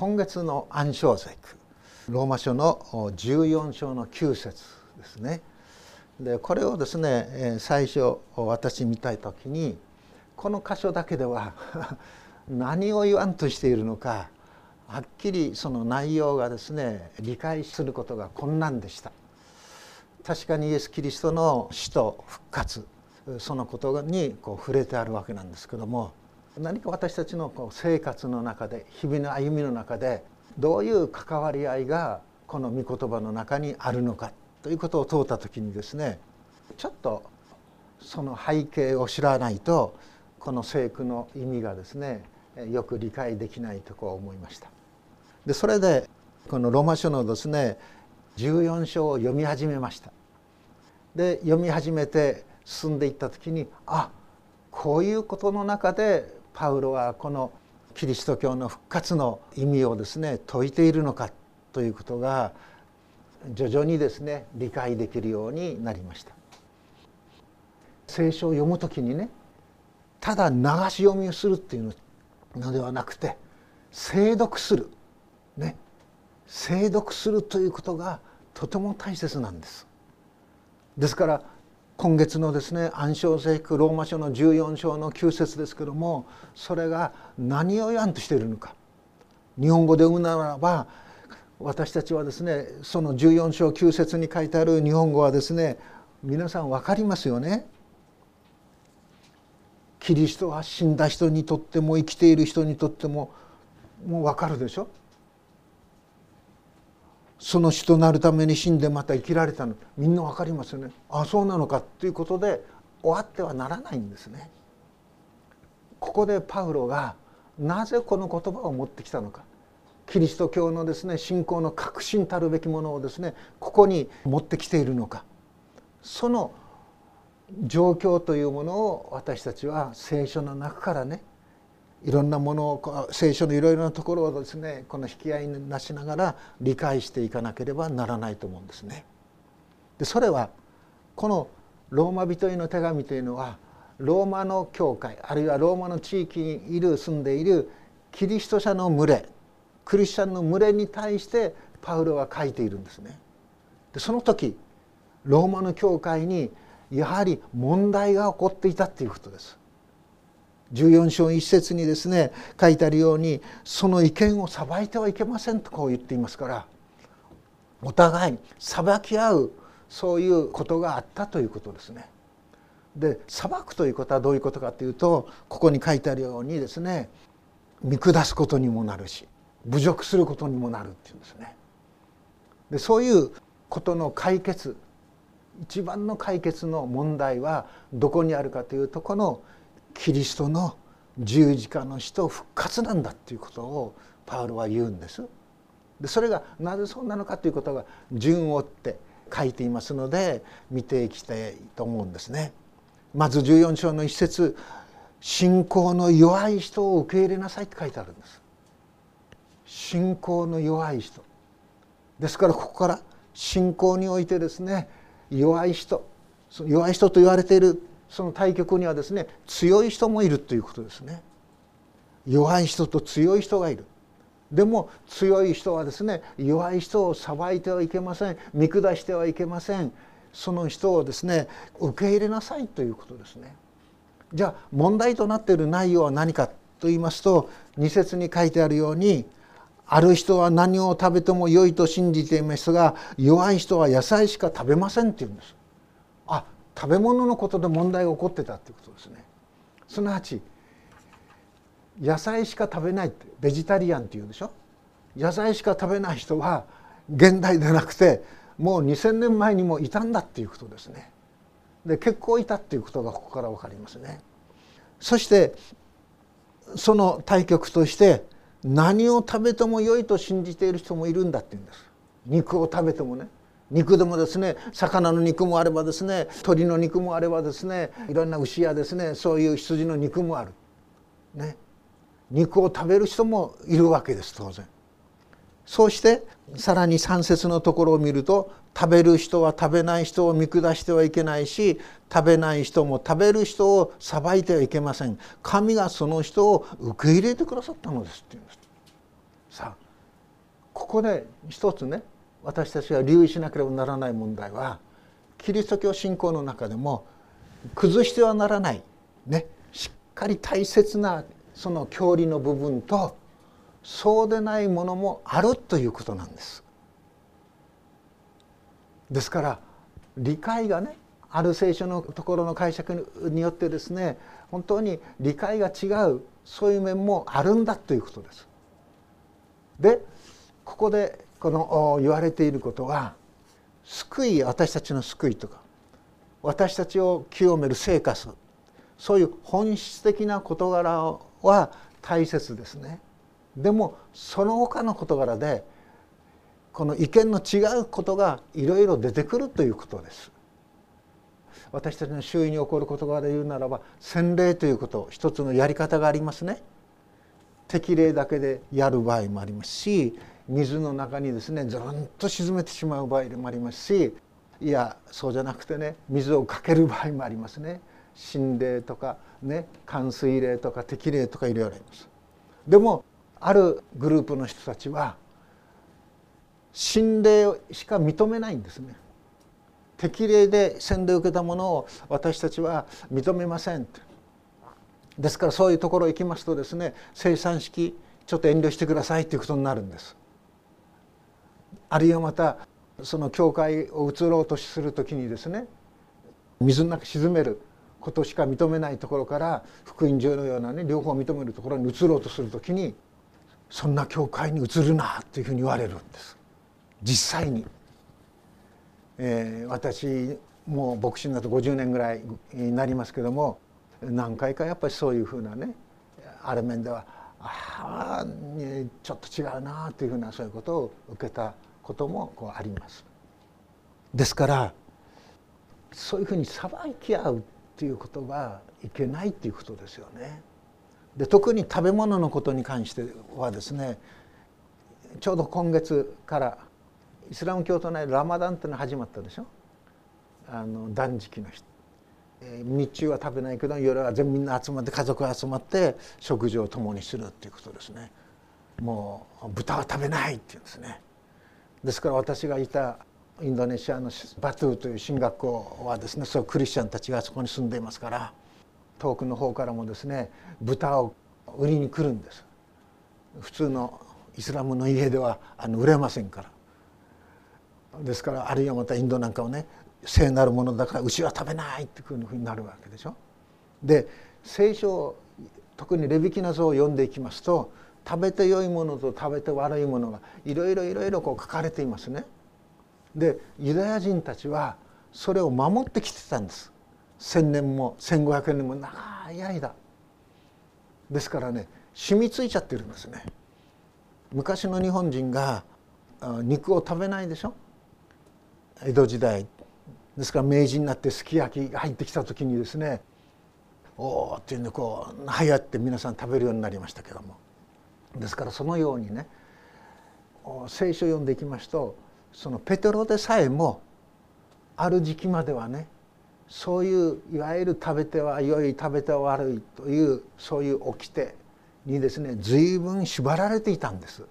今月の暗唱節ローマ書の14章の9節ですね。でこれをですね最初私見たい時にこの箇所だけでは 何を言わんとしているのかはっきりその内容がですね理解することが困難でした確かにイエス・キリストの死と復活そのことにこう触れてあるわけなんですけども何か私たちのこう生活の中で日々の歩みの中でどういう関わり合いがこの御言葉の中にあるのかということを問うた時にですねちょっとその背景を知らないとこの聖句の意味がですねよく理解できないとこう思いました。でそれでこのローマ書のですね14章を読み始めました。で読み始めて進んでいった時にあこういうことの中でパウロはこのキリスト教の復活の意味をですね説いているのかということが徐々にですね理解できるようになりました。聖書を読む時にねただ流し読みをするっていうのではなくて精読する。ね。精読するということがとても大切なんです。ですから今月のですね暗唱聖句ローマ書の14章の9節ですけどもそれが何を言わんとしているのか。日本語で読むならば私たちはですねその14章9節に書いてある日本語はですね皆さん分かりますよね。キリストは死んだ人にとっても生きている人にとってももう分かるでしょ。その死となるために死んでまた生きられたの。みんな分かりますよね。ああそうなのかということで終わってはならないんですね。ここでパウロがなぜこの言葉を持ってきたのか。キリスト教のですね信仰の核心たるべきものをですねここに持ってきているのか。その状況というものを私たちは聖書の中からねいろんなものを聖書のいろいろなところをですねこの引き合いになしながら理解していかなければならないと思うんですね。でそれはこのローマ人への手紙というのはローマの教会あるいはローマの地域にいる住んでいるキリスト者の群れクリスチャンの群れに対してパウロは書いているんですね。でその時ローマの教会にやはり問題が起こっていたということです。14章1節にですね書いてあるようにその意見を裁いてはいけませんとこう言っていますからお互い裁き合うそういうことがあったということですね。で裁くということはどういうことかというとここに書いてあるようにですね見下すことにもなるし侮辱することにもなるっていうんですね。でそういうことの解決一番の解決の問題はどこにあるかというとこのキリストの十字架の死と復活なんだっていうことをパウロは言うんです。でそれがなぜそうなのかということが順を追って書いていますので見ていきたいと思うんですね。まず14章の一節信仰の弱い人を受け入れなさいって書いてあるんです。信仰の弱い人ですからここから信仰においてですね弱い人弱い人と言われているその対極にはですね強い人もいるということですね。弱い人と強い人がいる。でも強い人はですね弱い人を裁いてはいけません。見下してはいけません。その人をですね受け入れなさいということですね。じゃあ問題となっている内容は何かと言いますと二節に書いてあるようにある人は何を食べても良いと信じていますが弱い人は野菜しか食べませんって言うんです。あ食べ物のことで問題が起こってたってことですねすなわち野菜しか食べないってベジタリアンっていうでしょ？野菜しか食べない人は現代でなくてもう2,000年前にもいたんだっていうことですね。で結構いたっていうことがここから分かりますね。そしてその対極として何を食べても良いと信じている人もいるんだって言うんです。肉を食べてもね肉でもですね魚の肉もあればですね鶏の肉もあればですねいろんな牛やですねそういう羊の肉もある。ね、肉を食べる人もいるわけです当然。そうしてさらに3節のところを見ると食べる人は食べない人を見下してはいけないし食べない人も食べる人を裁いてはいけません神がその人を受け入れてくださったのですって言うんですさあここで一つね私たちが留意しなければならない問題はキリスト教信仰の中でも崩してはならない、ね、しっかり大切なその教理の部分とそうでないものもあるということなんです。ですから理解がねある聖書のところの解釈によってですね本当に理解が違うそういう面もあるんだということです。でここでこの言われていることは救い私たちの救いとか私たちを清める生活そういう本質的な事柄は大切ですね。でもその他の事柄でこの意見の違うことがいろいろ出てくるということです。私たちの周囲に起こる事柄で言うならば洗礼ということ一つのやり方がありますね。適齢だけでやる場合もありますし水の中にですねずんと沈めてしまう場合もありますしいやそうじゃなくてね水をかける場合もありますね。心霊とかね寒水霊とか適霊とかいろいろあります。でもあるグループの人たちは心霊しか認めないんですね。適齢で洗礼を受けたものを私たちは認めません。ですからそういうところ行きますとですね生産式ちょっと遠慮してくださいということになるんです。あるいはまたその教会を移ろうとする時にですね水の中沈めることしか認めないところから福音上のようなね両方認めるところに移ろうとする時にそんな教会に移るなというふうに言われるんです。実際に、えー、私もう牧師になると50年ぐらいになりますけども何回かやっぱりそういうふうなねある面ではああちょっと違うなというふうなそういうことを受けたこともこうあります。ですからそういうふうに裁き合うっていうことはいけないっていうことですよね。で特に食べ物のことに関してはですねちょうど今月からイスラム教徒内ラマダンっていうのが始まったでしょあの断食の日日中は食べないけど夜は全部みんな集まって家族が集まって食事を共にするっていうことですねもう豚は食べないっていうんですねですから私がいたインドネシアのバトゥーという進学校はですねそうクリスチャンたちがそこに住んでいますから遠くの方からもですね豚を売りに来るんです普通のイスラムの家ではあの売れませんからですからあるいはまたインドなんかをね聖なるものだから牛は食べないっていうふうになるわけでしょ。で聖書を特にレビキナ書を読んでいきますと食べて良いものと食べて悪いものがいろいろいろいろこう書かれていますね。でユダヤ人たちはそれを守ってきてたんです。1,000年も1,500年も長い間。ですからね染みついちゃってるんですね。昔の日本人が肉を食べないでしょ？江戸時代。ですから明治になってすき焼きが入ってきた時にですねおおっていうんでこう流行って皆さん食べるようになりましたけども。ですからそのようにね聖書を読んでいきますとそのペテロでさえもある時期まではねそういういわゆる食べては良い食べては悪いというそういう掟にですね随分縛られていたんです。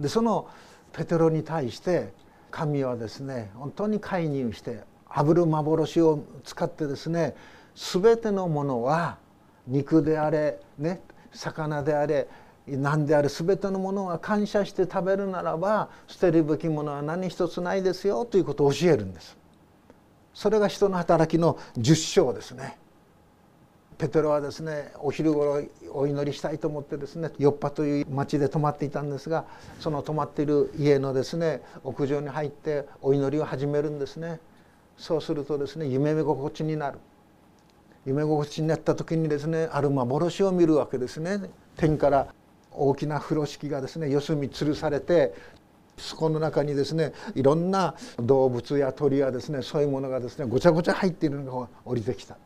でそのペテロに対して神はですね本当に介入して炙る幻を使ってですね全てのものは肉であれね魚であれ何であれ全てのものは感謝して食べるならば捨てるべきものは何一つないですよということを教えるんです。それが人の働きの10章ですね。ペテロはですねお昼頃お祈りしたいと思ってですねヨッパという町で泊まっていたんですがその泊まっている家のですね屋上に入ってお祈りを始めるんですねそうするとですね夢見心地になる夢心地になった時にですねある幻を見るわけですね。天から大きな風呂敷がですね四隅吊るされてそこの中にですねいろんな動物や鳥やですねそういうものがですねごちゃごちゃ入っているのが降りてきた。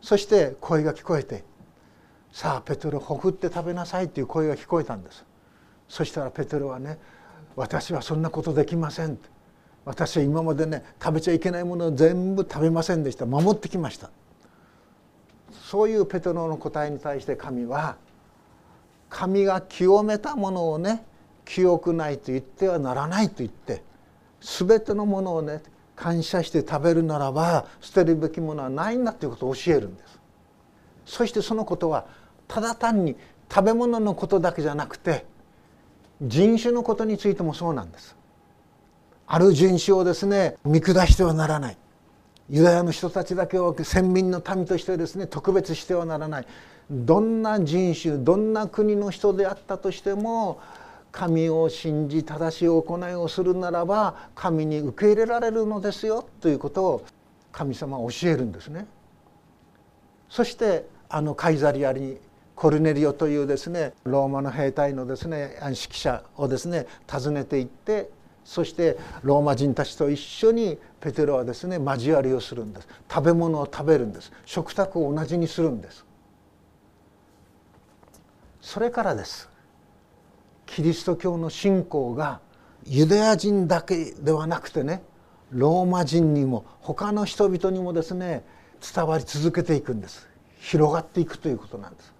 そして声が聞こえて「さあペテロほふって食べなさい」という声が聞こえたんです。そしたらペテロはね「私はそんなことできません」私は今までね食べちゃいけないものを全部食べませんでした。守ってきました。そういうペテロの答えに対して神は神が清めたものをね記憶ないと言ってはならないと言って全てのものをね感謝して食べるならば捨てるべきものはないんだということを教えるんです。そしてそのことはただ単に食べ物のことだけじゃなくて人種のことについてもそうなんです。ある人種をですね見下してはならない。ユダヤの人たちだけを先民の民としてですね特別してはならないどんな人種どんな国の人であったとしても神を信じ正しい行いをするならば神に受け入れられるのですよということを神様は教えるんですね。そしてあのカイザリアにコルネリオというですねローマの兵隊のですね指揮者をですね訪ねていってそしてローマ人たちと一緒にペテロはですね交わりをするんです。食べ物を食べるんです。食卓を同じにするんです。それからです。キリスト教の信仰がユダヤ人だけではなくてねローマ人にも他の人々にもですね伝わり続けていくんです。広がっていくということなんです。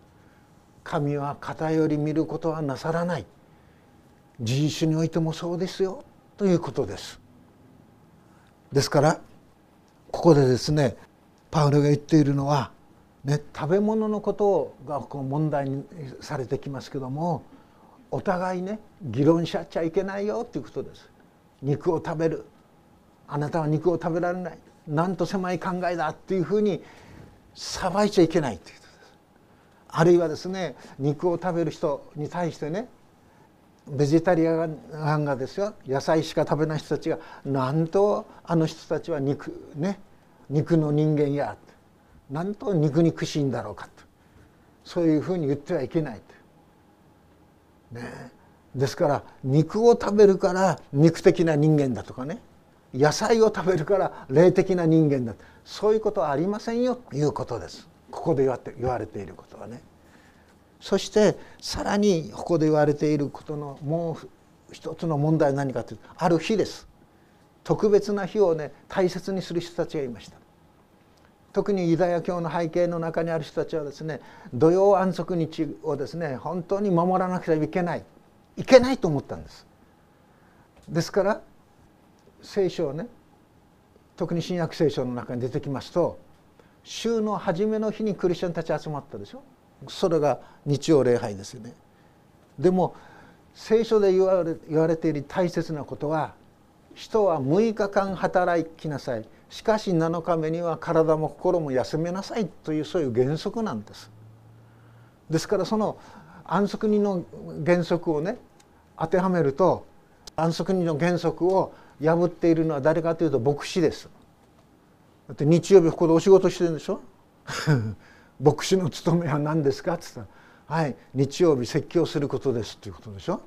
神は偏り見ることはなさらない。人種においてもそうですよ。ということです。ですからここでですねパウロが言っているのは、ね、食べ物のことがこう問題にされてきますけどもお互いね議論し合っちゃいけないよということです。肉を食べる。あなたは肉を食べられない。なんと狭い考えだっていうふうに裁いちゃいけないということです。あるいはですね肉を食べる人に対してねベジタリアンがですよ野菜しか食べない人たちがなんとあの人たちは肉ね肉の人間やなんと肉肉しいんだろうかと。そういうふうに言ってはいけないと。ね、ですから肉を食べるから肉的な人間だとかね。野菜を食べるから霊的な人間だそういうことはありませんよ。ということです。ここで言わ言われていることはね。そしてさらにここで言われていることのもう一つの問題は何かというとある日です。特別な日をね大切にする人たちがいました。特にユダヤ教の背景の中にある人たちはですね土曜安息日をですね本当に守らなくてはいけない。いけないと思ったんです。ですから聖書をね特に新約聖書の中に出てきますと週の初めの日にクリスチャンたち集まったでしょ。それが日曜礼拝ですよねでも聖書で言われ言われている大切なことは人は6日間働きなさいしかし7日目には体も心も休めなさいというそういう原則なんです。ですからその安息日の原則をね当てはめると安息日の原則を破っているのは誰かというと牧師です。だって日曜日ここでお仕事してるんでしょ？牧師の務めは何ですか?」っつったら「はい日曜日説教することです」っていうことでしょ？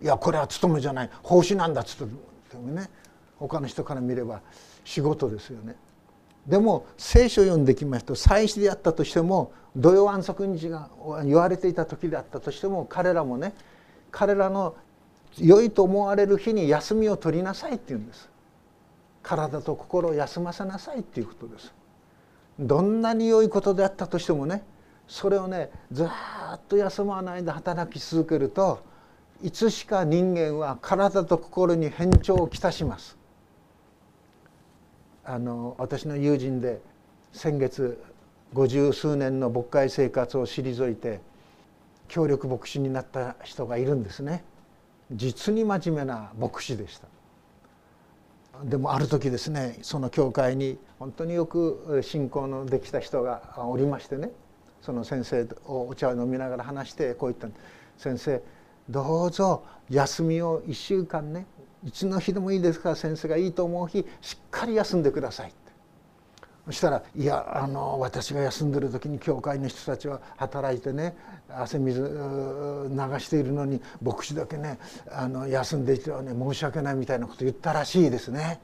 いやこれは務めじゃない奉仕なんだっつってね他の人から見れば仕事ですよね。でも聖書を読んできますと祭祀であったとしても土曜安息日が言われていた時であったとしても彼らもね彼らの良いと思われる日に休みを取りなさいって言うんです。体と心を休ませなさいっていうことです。どんなに良いことであったとしてもねそれをねずっと休まないで働き続けるといつしか人間は体と心に変調をきたします。あの私の友人で先月五十数年の牧会生活を退いて協力牧師になった人がいるんですね実に真面目な牧師でしたでもある時ですねその教会に本当によく信仰のできた人がおりましてねその先生とお茶を飲みながら話してこう言った「先生どうぞ休みを1週間ねいつの日でもいいですから先生がいいと思う日しっかり休んでください」そしたら「いやあの私が休んでる時に教会の人たちは働いてね汗水流しているのに牧師だけねあの休んでいてはね申し訳ないみたいなこと言ったらしいですね。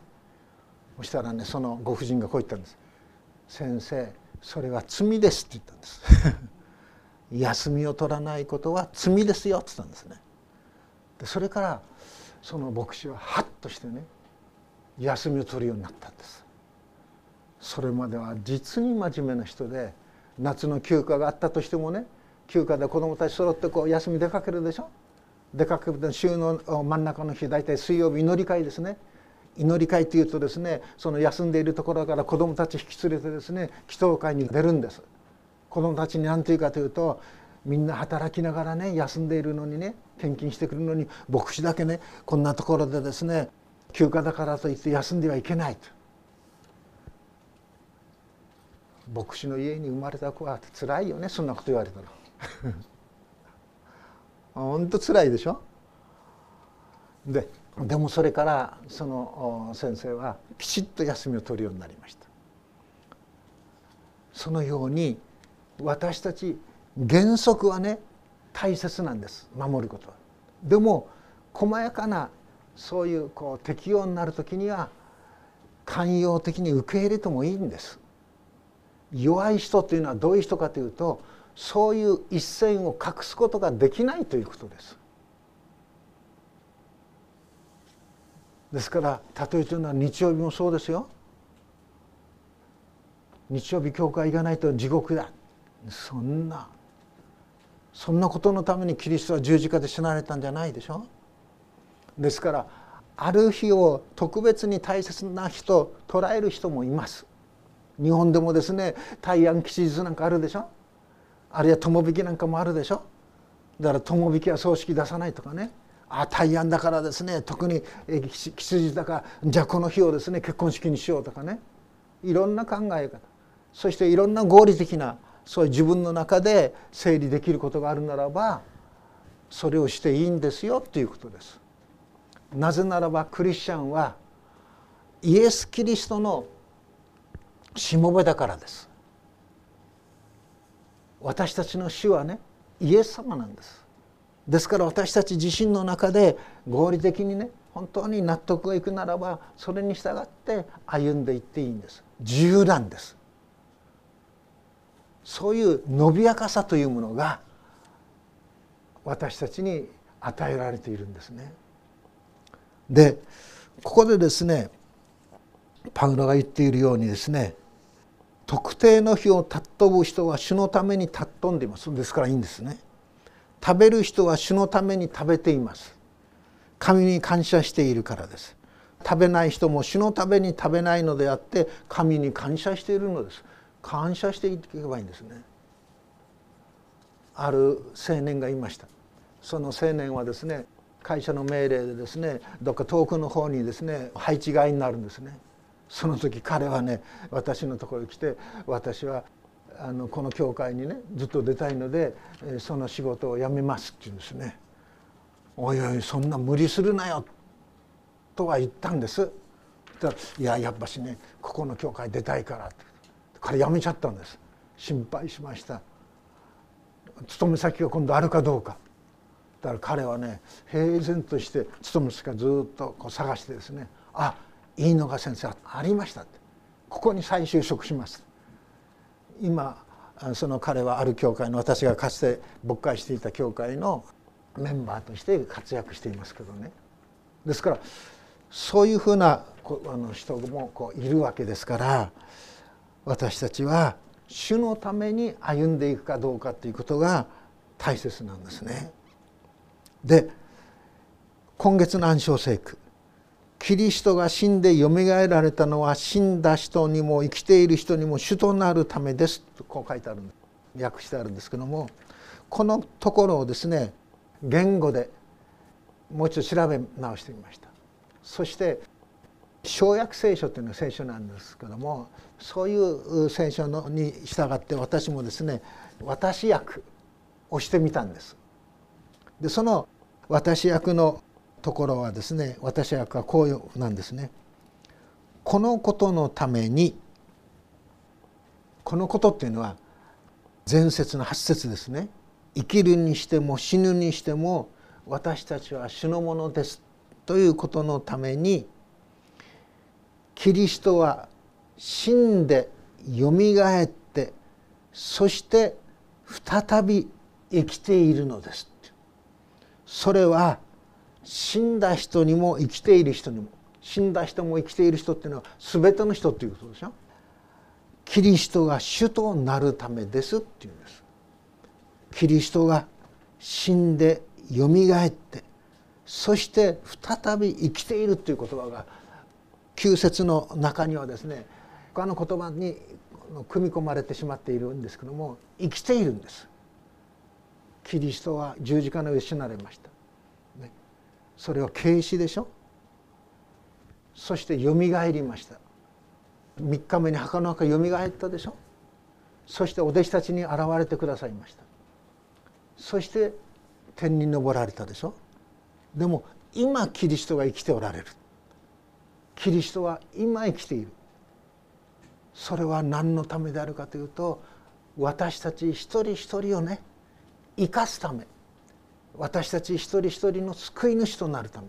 そしたらねそのご婦人がこう言ったんです「先生それは罪です」って言ったんです。休みを取らないことは罪ですよって言ったんですね。でそれからその牧師はハッとしてね休みを取るようになったんです。それまでは実に真面目な人で夏の休暇があったとしてもね休暇で子供たち揃ってこう休み出かけるでしょ？出かける週の真ん中の日大体水曜日祈り会ですね。祈り会というとですねその休んでいるところから子どもたち引き連れてですね祈祷会に出るんです。子どもたちに何て言うかというとみんな働きながらね休んでいるのにね献金してくるのに牧師だけねこんなところでですね休暇だからといって休んではいけないと。牧師の家に生まれた子はつらいよねそんなこと言われたら。本当つらいでしょ？ででもそれからその先生はきちっと休みを取るようになりました。そのように私たち原則はね大切なんです守ることは。でも細やかなそういうこう適用になる時には寛容的に受け入れてもいいんです。弱い人というのはどういう人かというとそういう一線を隠すことができないということです。ですから例えというのは日曜日もそうですよ。日曜日教会行かないと地獄だ。そんなそんなことのためにキリストは十字架で死なれたんじゃないでしょ。ですからある日を特別に大切な日と捉える人もいます。日本でもですね大安吉日なんかあるでしょ？あるいは友引きなんかもあるでしょ？だから友引きは葬式出さないとかね。あ大安だからですね。特に吉日だからじゃあこの日をですね結婚式にしようとかね。いろんな考え方。そしていろんな合理的なそういう自分の中で整理できることがあるならばそれをしていいんですよということです。なぜならばクリスチャンはイエス・キリストのしもべだからです。私たちの主はねイエス様なんです。ですから私たち自身の中で合理的にね本当に納得がいくならばそれに従って歩んでいっていいんです自由なんですそういう伸びやかさというものが私たちに与えられているんですね。でここでですねパウロが言っているようにですね特定の日を尊ぶ人は主のために尊んでいますですからいいんですね。食べる人は主のために食べています。神に感謝しているからです。食べない人も主のために食べないのであって神に感謝しているのです。感謝していけばいいんですねある青年がいましたその青年はですね会社の命令でですねどっか遠くの方にですね配置換えになるんですねその時彼はね私のところに来て私はあのこの教会にねずっと出たいのでその仕事を辞めますって言うんですね「おいおいそんな無理するなよ」とは言ったんです。いややっぱしねここの教会出たいから」って彼辞めちゃったんです。心配しました。勤め先が今度あるかどうか。だから彼はね平然として勤め先ずっとこう探してですねあいいのが先生ありましたここに再就職します。今その彼はある教会の私がかつて牧会していた教会のメンバーとして活躍していますけどね。ですからそういうふうなあの人もこういるわけですから私たちは主のために歩んでいくかどうかということが大切なんですね。で今月の暗唱聖句。キリストが死んでよみがえられたのは死んだ人にも生きている人にも主となるためですとこう書いてある訳してあるんですけどもこのところをですね言語でもう一度調べ直してみましたそして小約聖書というのは聖書なんですけどもそういう聖書のに従って私もですね私役をしてみたんです。でその私役のところはですね私はこうなんですね。このことのためにこのことっていうのは前節の8節ですね。生きるにしても死ぬにしても私たちは主のものですということのためにキリストは死んでよみがえってそして再び生きているのですそれは死んだ人にも生きている人にも死んだ人も生きている人っていうのは全ての人っていうことでしょ？キリストが主となるためですっていうんです。キリストが死んでよみがえってそして再び生きているという言葉が旧説の中にはですね他の言葉に組み込まれてしまっているんですけども生きているんです。キリストは十字架の上死なれました、それは軽視でしょ？そしてよみがえりました。3日目に墓の中よみがえったでしょ？そしてお弟子たちに現れてくださいました。そして天に昇られたでしょ？でも今キリストが生きておられる。キリストは今生きている。それは何のためであるかというと私たち一人一人をね生かすため。私たち一人一人の救い主となるため。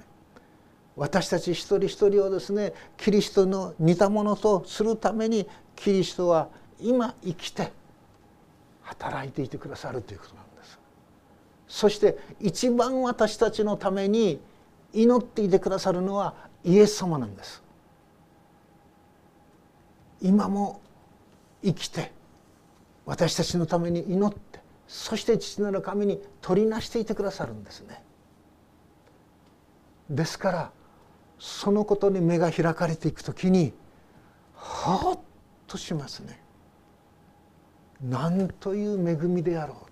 私たち一人一人をですねキリストの似たものとするためにキリストは今生きて働いていてくださるということなんです。そして一番私たちのために祈っていてくださるのはイエス様なんです。今も生きて私たちのために祈ってそして父なる神に取りなしていてくださるんですね。ですからそのことに目が開かれていくときにはっとしますね。なんという恵みであろ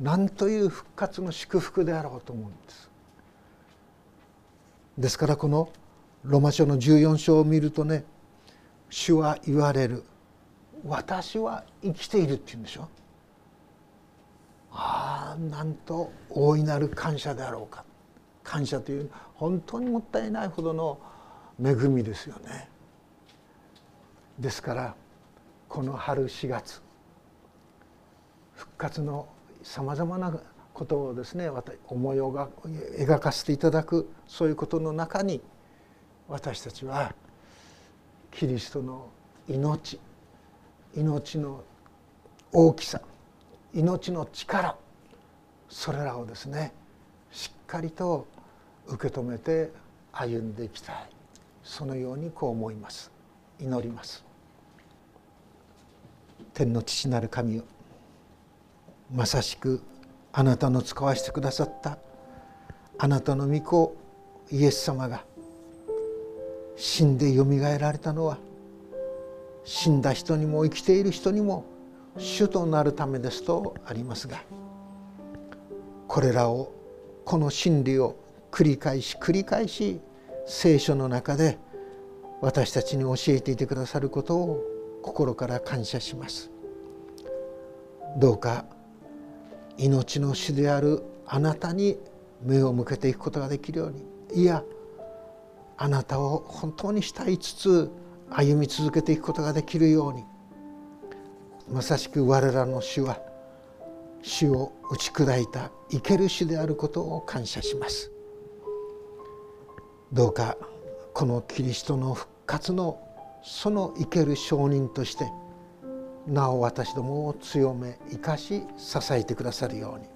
うなんという復活の祝福であろうと思うんです。ですからこのロマ書の14章を見るとね主は言われる私は生きているって言うんでしょ。ああなんと大いなる感謝であろうか。感謝という本当にもったいないほどの恵みですよね。ですからこの春4月復活のさまざまなことをですね思いを描かせていただくそういうことの中に私たちはキリストの命命の大きさ命の力それらをですねしっかりと受け止めて歩んでいきたい。そのようにこう思います。祈ります。天の父なる神よまさしくあなたの使わせてくださったあなたの御子イエス様が死んでよみがえられたのは死んだ人にも生きている人にも主となるためですとありますがこれらをこの真理を繰り返し繰り返し聖書の中で私たちに教えていてくださることを心から感謝します。どうか命の主であるあなたに目を向けていくことができるようにいやあなたを本当に慕いつつ歩み続けていくことができるようにまさしく我らの主は主を打ち砕いた生ける主であることを感謝します。どうかこのキリストの復活のその生ける証人としてなお私どもを強め生かし支えてくださるように。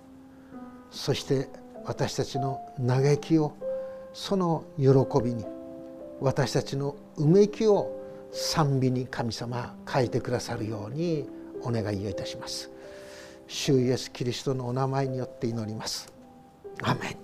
そして私たちの嘆きをその喜びに私たちのうめきを賛美に神様変えてくださるようにお願いをいたします。主イエスキリストのお名前によって祈ります。アメン